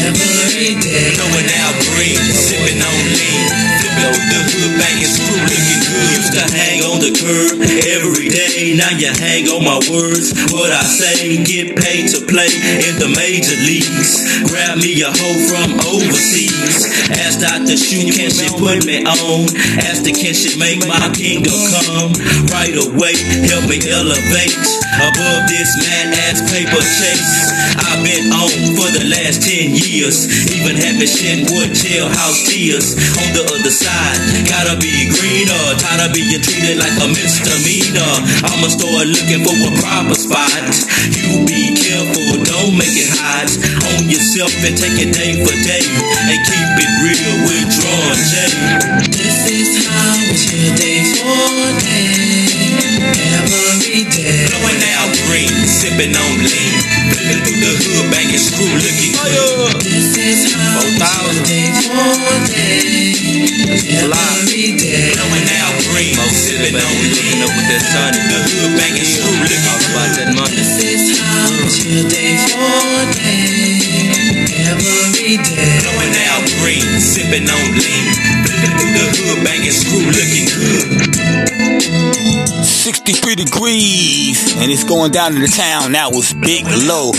Speaker 3: every day.
Speaker 5: Blowing out green, sipping on lean. Flipping through the hood, banging screw, looking good. Used to hang on the curb every Now you hang on my words. What I say, get paid to play in the major leagues. Grab me a hoe from overseas. Asked out the shoe, can she put me on? Asked her, can she make my kingdom come? Right away, help me elevate above this mad ass paper chase. I've been on for the last 10 years. Even me shedding wood jailhouse tears. On the other side, gotta be greener. Tired of being treated like a misdemeanor. I'ma start looking for a proper spot. You be careful, don't make it hot. Own yourself and take it day for day. And keep it real with Drawn.
Speaker 3: This is how it's your day for day,
Speaker 5: sipping on lean. Flipping through the hood, banging screw, looking oh, yeah.
Speaker 3: This is how 4,000. Every day.
Speaker 5: Blowing out green. Mo sipping on lean. Up with that sun. The hood, banging screw, looking All about that money.
Speaker 3: This is how chill day day. Every day.
Speaker 5: Blowing out green. Sipping on lean. Flipping through the hood, banging screw, looking good.
Speaker 1: 63 degrees, and it's going down in the town. That was Big Low,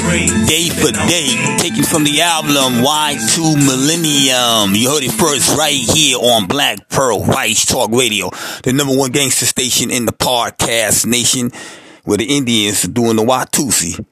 Speaker 1: day for day, taken from the album Y2 Millennium. You heard it first right here on Black Pearl Vice Talk Radio, the number one gangster station in the podcast nation, where the Indians are doing the Watusi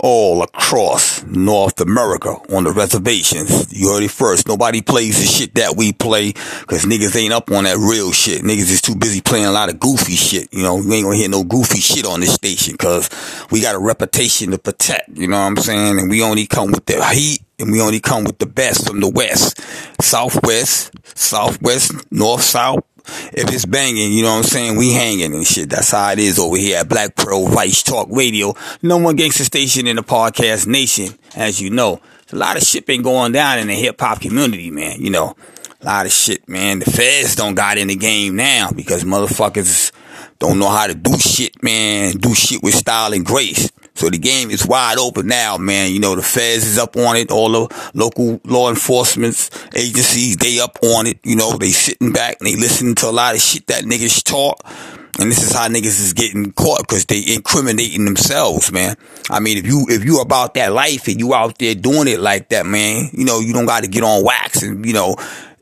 Speaker 1: all across North America on the reservations. You heard it first. Nobody plays the shit that we play because niggas ain't up on that real shit. Niggas is too busy playing a lot of goofy shit. You know, we ain't gonna hear no goofy shit on this station because we got a reputation to protect. You know what I'm saying? And we only come with the heat and we only come with the best from the west, southwest, southwest, north, south. If it's banging, you know what I'm saying? We hanging and shit. That's how it is over here at Black Pearl Vice Talk Radio. No one gangster station in the podcast nation, as you know. A lot of shit been going down in the hip hop community, man. You know, a lot of shit, man. The feds don't got in the game now because motherfuckers don't know how to do shit, man. Do shit with style and grace. So the game is wide open now, man. You know, the feds is up on it. All the local law enforcement agencies, they up on it. You know, they sitting back and they listening to a lot of shit that niggas talk. And this is how niggas is getting caught because they incriminating themselves, man. I mean, if you, if you about that life and you out there doing it like that, man, you know, you don't got to get on wax and, you know,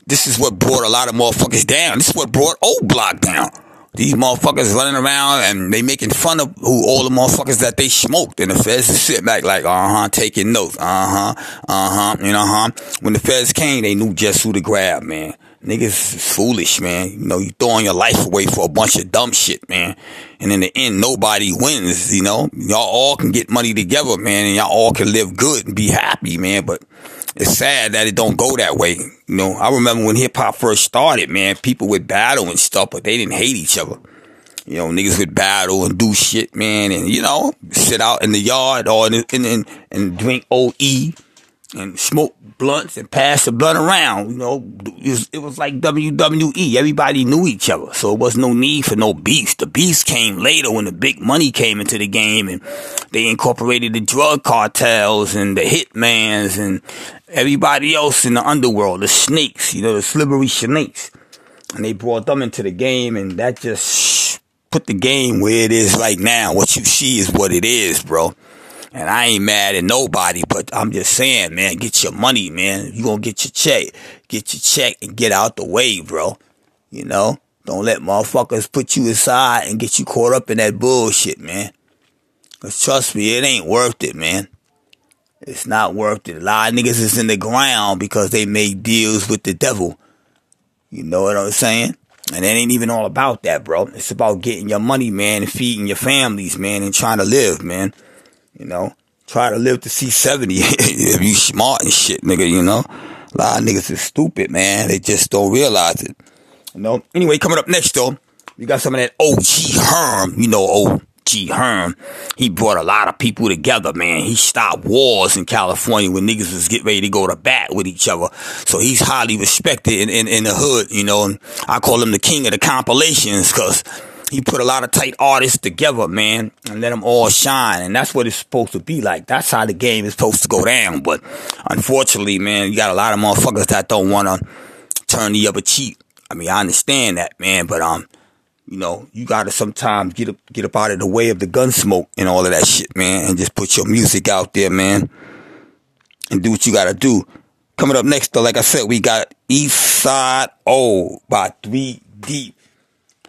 Speaker 1: this is what brought a lot of motherfuckers down. This is what brought old block down. These motherfuckers running around and they making fun of who all the motherfuckers that they smoked. And the feds just sit back like, uh huh, taking notes. Uh huh, uh huh, you know, huh. When the feds came, they knew just who to grab, man. Niggas is foolish, man. You know, you throwing your life away for a bunch of dumb shit, man. And in the end, nobody wins, you know. Y'all all can get money together, man, and y'all all can live good and be happy, man. But it's sad that it don't go that way. You know, I remember when hip hop first started, man, people would battle and stuff, but they didn't hate each other. You know, niggas would battle and do shit, man, and you know, sit out in the yard or in and and, and drink OE and smoke blunts and pass the blunt around. You know, it was, it was like WWE. Everybody knew each other, so it was no need for no beefs. The beefs came later when the big money came into the game, and they incorporated the drug cartels and the hitmans and everybody else in the underworld, the snakes. You know, the slippery snakes, and they brought them into the game, and that just put the game where it is right now. What you see is what it is, bro. And I ain't mad at nobody, but I'm just saying, man, get your money, man. You gonna get your check. Get your check and get out the way, bro. You know? Don't let motherfuckers put you aside and get you caught up in that bullshit, man. Cause trust me, it ain't worth it, man. It's not worth it. A lot of niggas is in the ground because they made deals with the devil. You know what I'm saying? And it ain't even all about that, bro. It's about getting your money, man, and feeding your families, man, and trying to live, man. You know, try to live to see 70 if you smart and shit, nigga, you know. A lot of niggas is stupid, man. They just don't realize it. You know. Anyway, coming up next though, we got some of that OG Herm, you know, OG Herm. He brought a lot of people together, man. He stopped wars in California when niggas was getting ready to go to bat with each other. So he's highly respected in, in, in the hood, you know, and I call him the king of the compilations because he put a lot of tight artists together, man, and let them all shine. And that's what it's supposed to be like. That's how the game is supposed to go down. But unfortunately, man, you got a lot of motherfuckers that don't want to turn the other cheek. I mean, I understand that, man, but, um, you know, you gotta sometimes get up, get up out of the way of the gun smoke and all of that shit, man, and just put your music out there, man, and do what you gotta do. Coming up next, though, like I said, we got East Side O by Three Deep.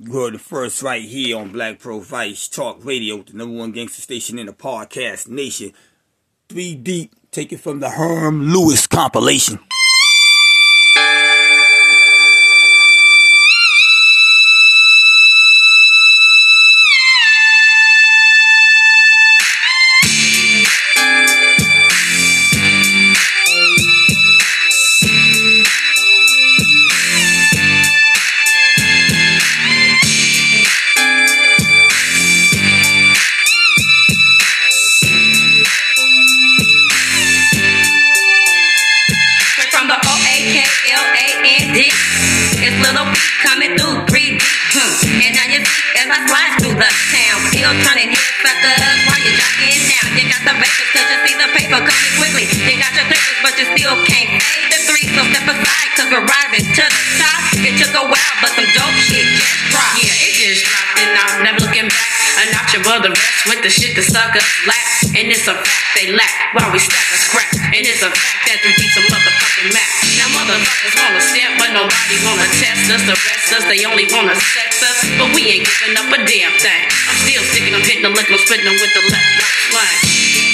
Speaker 1: You heard the first right here on Black Pearl Vice Talk Radio, the number one gangster station in the podcast nation. Three Deep, take it from the Herm Lewis compilation.
Speaker 13: The shit the suckers lack. And it's a fact they lack while we stack a scrap. And it's a fact that we beat some motherfucking Mac. Now motherfuckers wanna step, but nobody wanna test us. The rest us, they only wanna sex us. But we ain't giving up a damn thing. I'm still sticking, I'm hitting the lick, I'm spitting with the left right.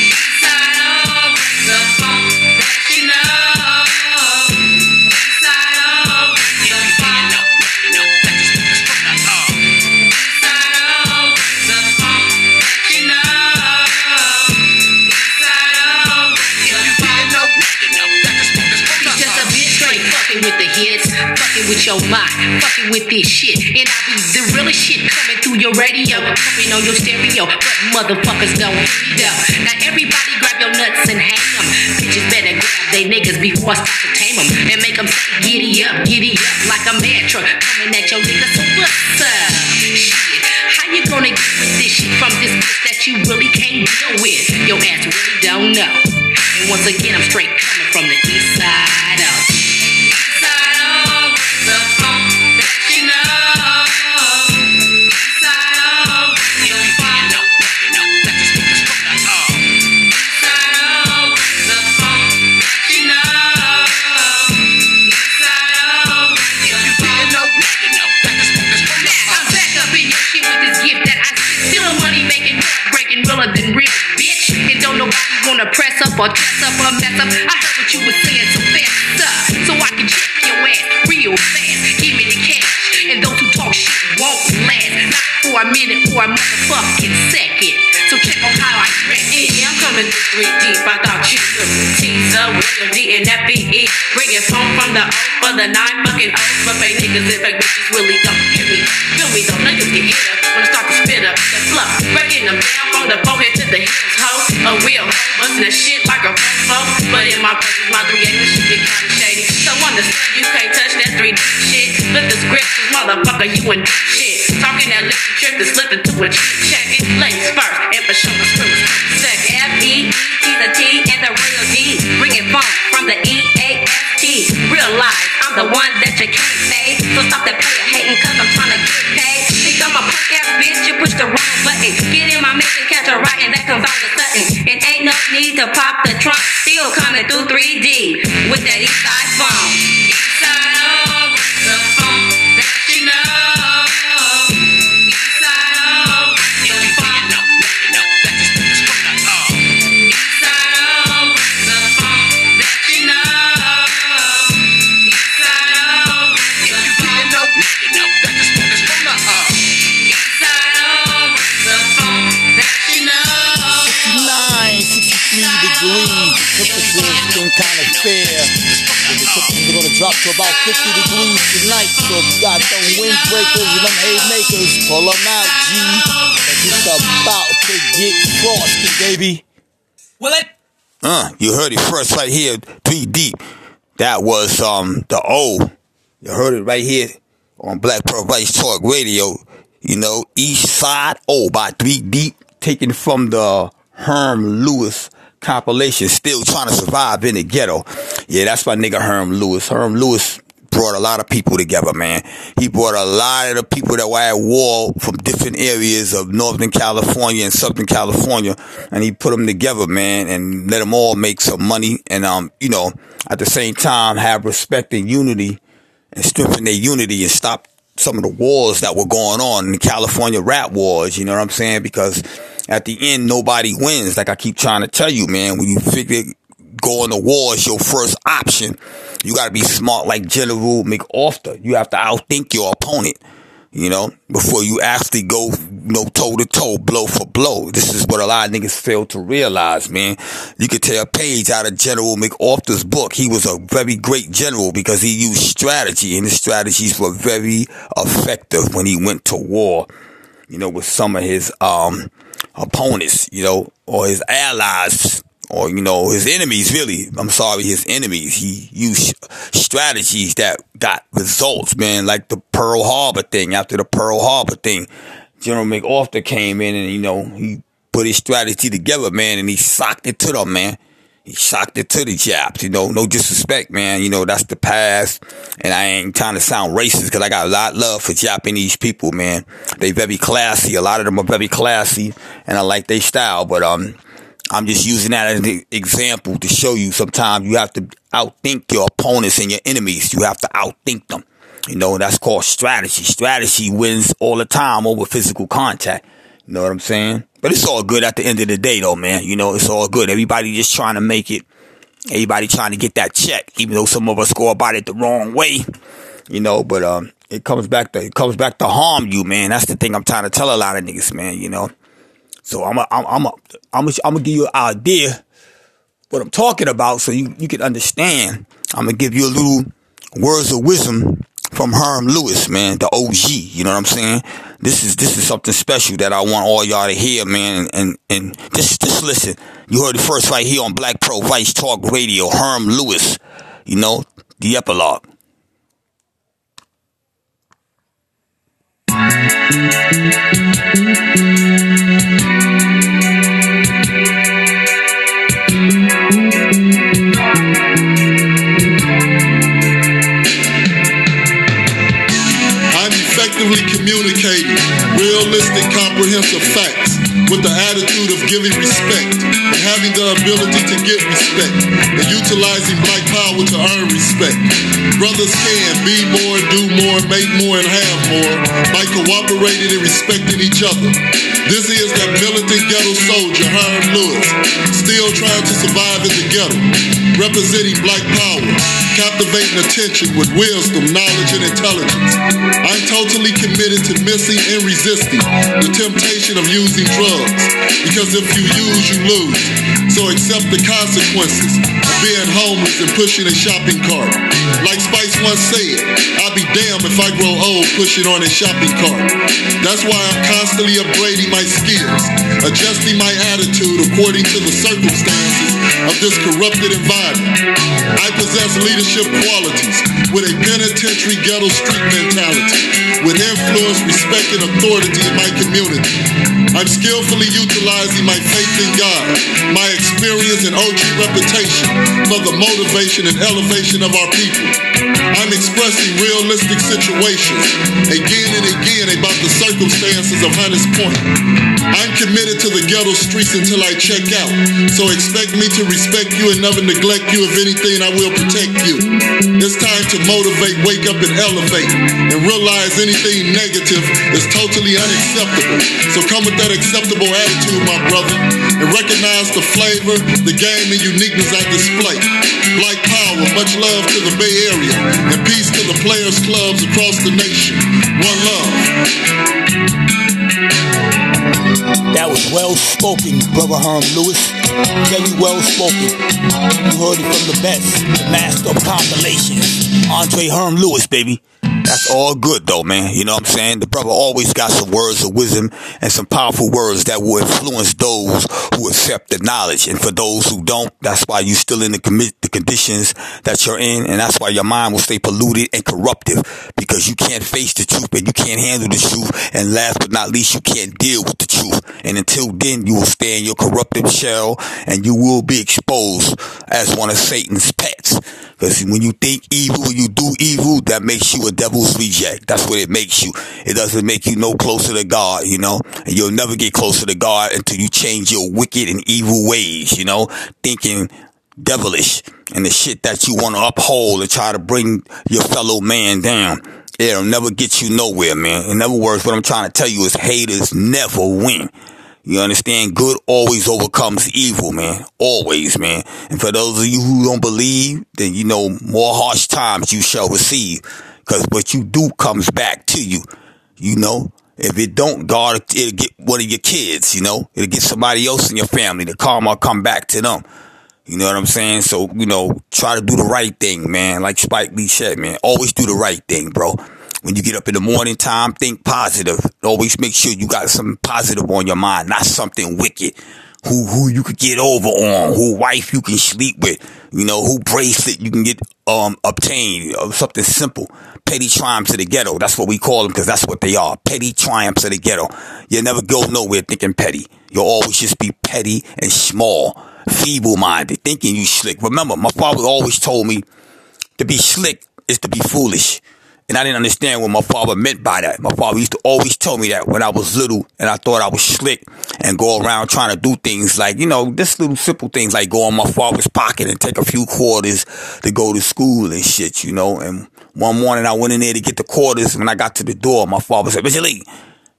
Speaker 13: With your mind, fucking with this shit. And I be the realest shit coming through your radio, coming on your stereo. But motherfuckers don't me though. Now everybody grab your nuts and hang them. Bitches better grab they niggas before I start to tame them. And make them say giddy up, giddy up like a mantra. Coming at your niggas, so what's up? Shit, how you gonna get with this shit from this bitch that you really can't deal with? Your ass really don't know. And once again, I'm straight coming from the east. Side realer real, bitch. And don't nobody wanna press up or dress up or mess up. I heard what you was saying, so fast up, so I can check your ass real fast. Give me the cash, and those who talk shit won't last. Not for a minute, for a motherfucking second. So check on how I dress. Yeah, I'm coming three deep. I thought you could teaser with your D and FBE. Bringing phone from the O for the nine fucking O. But fake niggas and fake bitches really don't hear me. Feel me though, niggas get hit up when I start to spit up the fluff. Breaking them down the to the ho. A real hoe, busting that shit like a fofo. But in my presence, my three acres shit get kinda shady. So understand you can't touch that three D shit. Flip the script, 'cause motherfucker, you and shit. Talking that liquor trip to slip into a check. It, ladies first, and for sure, the was second. F E T the T and the real D. Bringing funk from the E A S T. Realize I'm the one that you can't say. So stop that player hating, cause I'm trying to get paid. Think I'm a punk ass bitch, you push the. Catch a and that all of a sudden. And ain't no need to pop the trunk. Still coming through 3D with that east side phone. East side
Speaker 1: drop to about 50 degrees tonight. So if you got them windbreakers and them haymakers, pull them out, G. 'Cause It's about to get frosty, baby.
Speaker 14: Will it?
Speaker 1: Uh, you heard it first right here, three deep. That was um the O. You heard it right here on Black Pearl Vice Talk Radio. You know, East Side O by three deep, taken from the Herm Lewis compilation. Still trying to survive in the ghetto. Yeah, that's my nigga Herm Lewis. Herm Lewis brought a lot of people together, man. He brought a lot of the people that were at war from different areas of Northern California and Southern California, and he put them together, man, and let them all make some money, and um, you know, at the same time have respect and unity, and strengthen their unity and stop some of the wars that were going on, the California rap wars. You know what I'm saying? Because at the end, nobody wins. Like I keep trying to tell you, man, when you figure going to war is your first option. You got to be smart like General MacArthur. You have to outthink your opponent, you know, before you actually go, you know, toe to toe, blow for blow. This is what a lot of niggas fail to realize, man. You could tell a page out of General MacArthur's book. He was a very great general because he used strategy and his strategies were very effective when he went to war, you know, with some of his, um, opponents, you know, or his allies or you know his enemies really i'm sorry his enemies he used strategies that got results man like the pearl harbor thing after the pearl harbor thing general macarthur came in and you know he put his strategy together man and he socked it to them man He shocked it to the Japs, you know, no disrespect, man. You know, that's the past. And I ain't trying to sound racist because I got a lot of love for Japanese people, man. They very classy. A lot of them are very classy and I like their style, but, um, I'm just using that as an example to show you sometimes you have to outthink your opponents and your enemies. You have to outthink them. You know, that's called strategy. Strategy wins all the time over physical contact. You know what I'm saying? But it's all good at the end of the day though, man. You know, it's all good. Everybody just trying to make it. Everybody trying to get that check, even though some of us go about it the wrong way. You know, but um, it comes back to it comes back to harm you, man. That's the thing I'm trying to tell a lot of niggas, man. You know. So I'm a, I'm a, I'm a, I'm a, I'm gonna give you an idea what I'm talking about, so you you can understand. I'm gonna give you a little words of wisdom from Herm Lewis, man, the OG. You know what I'm saying? This is this is something special that I want all y'all to hear, man, and and just just listen. You heard it first right here on Black Pearl Vice Talk Radio. Herm Lewis, you know the epilogue.
Speaker 14: Communicating realistic, comprehensive facts with the attitude of giving respect and having the ability to get respect and utilizing black power to earn respect. Brothers can be more, do more, make more, and have more by cooperating and respecting each other. This is that militant ghetto soldier, Herm Lewis, still trying to survive in the ghetto, representing black power, captivating attention with wisdom, knowledge, and intelligence. I'm totally committed to missing and resisting the temptation of using drugs because if you use, you lose. So accept the consequences of being homeless and pushing a shopping cart. Like Spice once said, I'll be damned if I grow old pushing on a shopping cart. That's why I'm constantly upgrading my skills, adjusting my attitude according to the circumstances of this corrupted environment. I possess leadership qualities with a penitentiary ghetto street mentality, with influence, respect, and authority in my community. I'm skillfully utilizing my faith in God, my experience and OG reputation for the motivation and elevation of our people. I'm expressing realistic situations again and again about the circumstances of Hunters Point. I'm committed to the ghetto streets until I check out, so expect me to respect you and never neglect you. If anything, I will protect you. It's time to motivate, wake up, and elevate, and realize anything negative is totally unacceptable. So come with that acceptable attitude, my brother, and recognize the flavor, the game, and uniqueness I display. Black power, much love to the Bay Area, and peace to the players' clubs across the nation. One love.
Speaker 1: That was well spoken, brother Herm Lewis. Very well spoken. You heard it from the best, the master of compilations, Andre Herm Lewis, baby. That's all good though, man. You know what I'm saying? The brother always got some words of wisdom and some powerful words that will influence those who accept the knowledge. And for those who don't, that's why you still in the commit the conditions that you're in, and that's why your mind will stay polluted and corruptive because you can't face the truth and you can't handle the truth. And last but not least, you can't deal with the truth. And until then, you will stay in your corruptive shell and you will be exposed as one of Satan's pets. Because when you think evil, you do evil, that makes you a reject. That's what it makes you. It doesn't make you no closer to God, you know? And you'll never get closer to God until you change your wicked and evil ways, you know? Thinking devilish and the shit that you want to uphold and try to bring your fellow man down. It'll never get you nowhere, man. In other words, what I'm trying to tell you is haters never win. You understand? Good always overcomes evil, man. Always, man. And for those of you who don't believe, then you know more harsh times you shall receive. Cause what you do comes back to you. You know? If it don't, God, it'll get one of your kids, you know? It'll get somebody else in your family. The karma come back to them. You know what I'm saying? So, you know, try to do the right thing, man. Like Spike Lee said, man. Always do the right thing, bro. When you get up in the morning time, think positive. Always make sure you got something positive on your mind, not something wicked. Who who you could get over on, who wife you can sleep with, you know, who bracelet you can get um obtained, or something simple. Petty triumphs of the ghetto. That's what we call them because that's what they are. Petty triumphs of the ghetto. You never go nowhere thinking petty. You'll always just be petty and small. feeble minded, thinking you slick. Remember, my father always told me to be slick is to be foolish. And I didn't understand what my father meant by that. My father used to always tell me that when I was little and I thought I was slick and go around trying to do things like, you know, just little simple things like go in my father's pocket and take a few quarters to go to school and shit, you know. And one morning I went in there to get the quarters. When I got to the door, my father said, Mr. Lee, he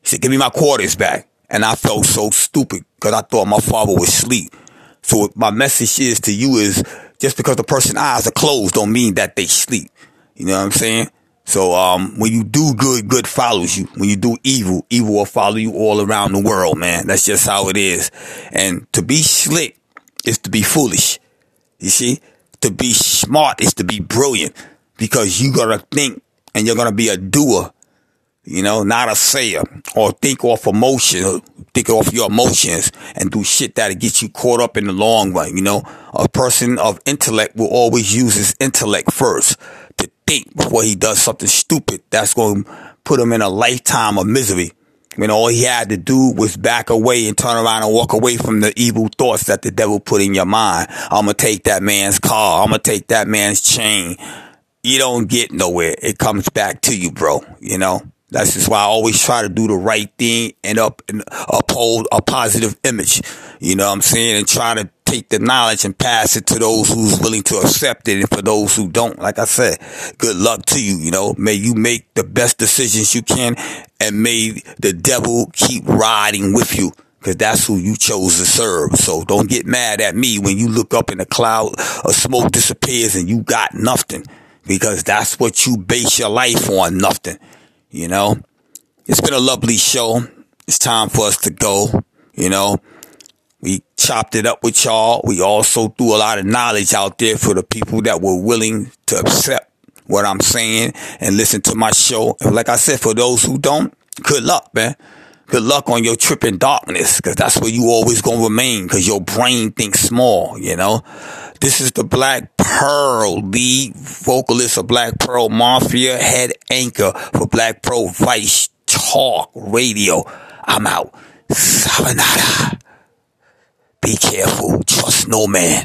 Speaker 1: said, give me my quarters back. And I felt so stupid because I thought my father was asleep. So my message is to you is just because the person's eyes are closed don't mean that they sleep. You know what I'm saying? So um, when you do good, good follows you. When you do evil, evil will follow you all around the world, man. That's just how it is. And to be slick is to be foolish. You see? To be smart is to be brilliant because you gotta think and you're gonna be a doer. You know, not a sayer or think off emotion, think off your emotions and do shit that'll get you caught up in the long run. You know, a person of intellect will always use his intellect first to think before he does something stupid that's going to put him in a lifetime of misery. When all he had to do was back away and turn around and walk away from the evil thoughts that the devil put in your mind. I'm going to take that man's car. I'm going to take that man's chain. You don't get nowhere. It comes back to you, bro. You know? That's just why I always try to do the right thing and up and uphold a positive image. You know what I'm saying? And try to take the knowledge and pass it to those who's willing to accept it. And for those who don't, like I said, good luck to you. You know, may you make the best decisions you can and may the devil keep riding with you. Cause that's who you chose to serve. So don't get mad at me when you look up in a cloud of smoke disappears and you got nothing. Because that's what you base your life on, nothing. You know, it's been a lovely show. It's time for us to go. You know, we chopped it up with y'all. We also threw a lot of knowledge out there for the people that were willing to accept what I'm saying and listen to my show. And like I said, for those who don't, good luck, man. Good luck on your trip in darkness, cause that's where you always gonna remain, cause your brain thinks small, you know? This is the Black Pearl, lead vocalist of Black Pearl Mafia, head anchor for Black Pearl Vice Talk Radio. I'm out. Savanada. Be careful. Trust no man.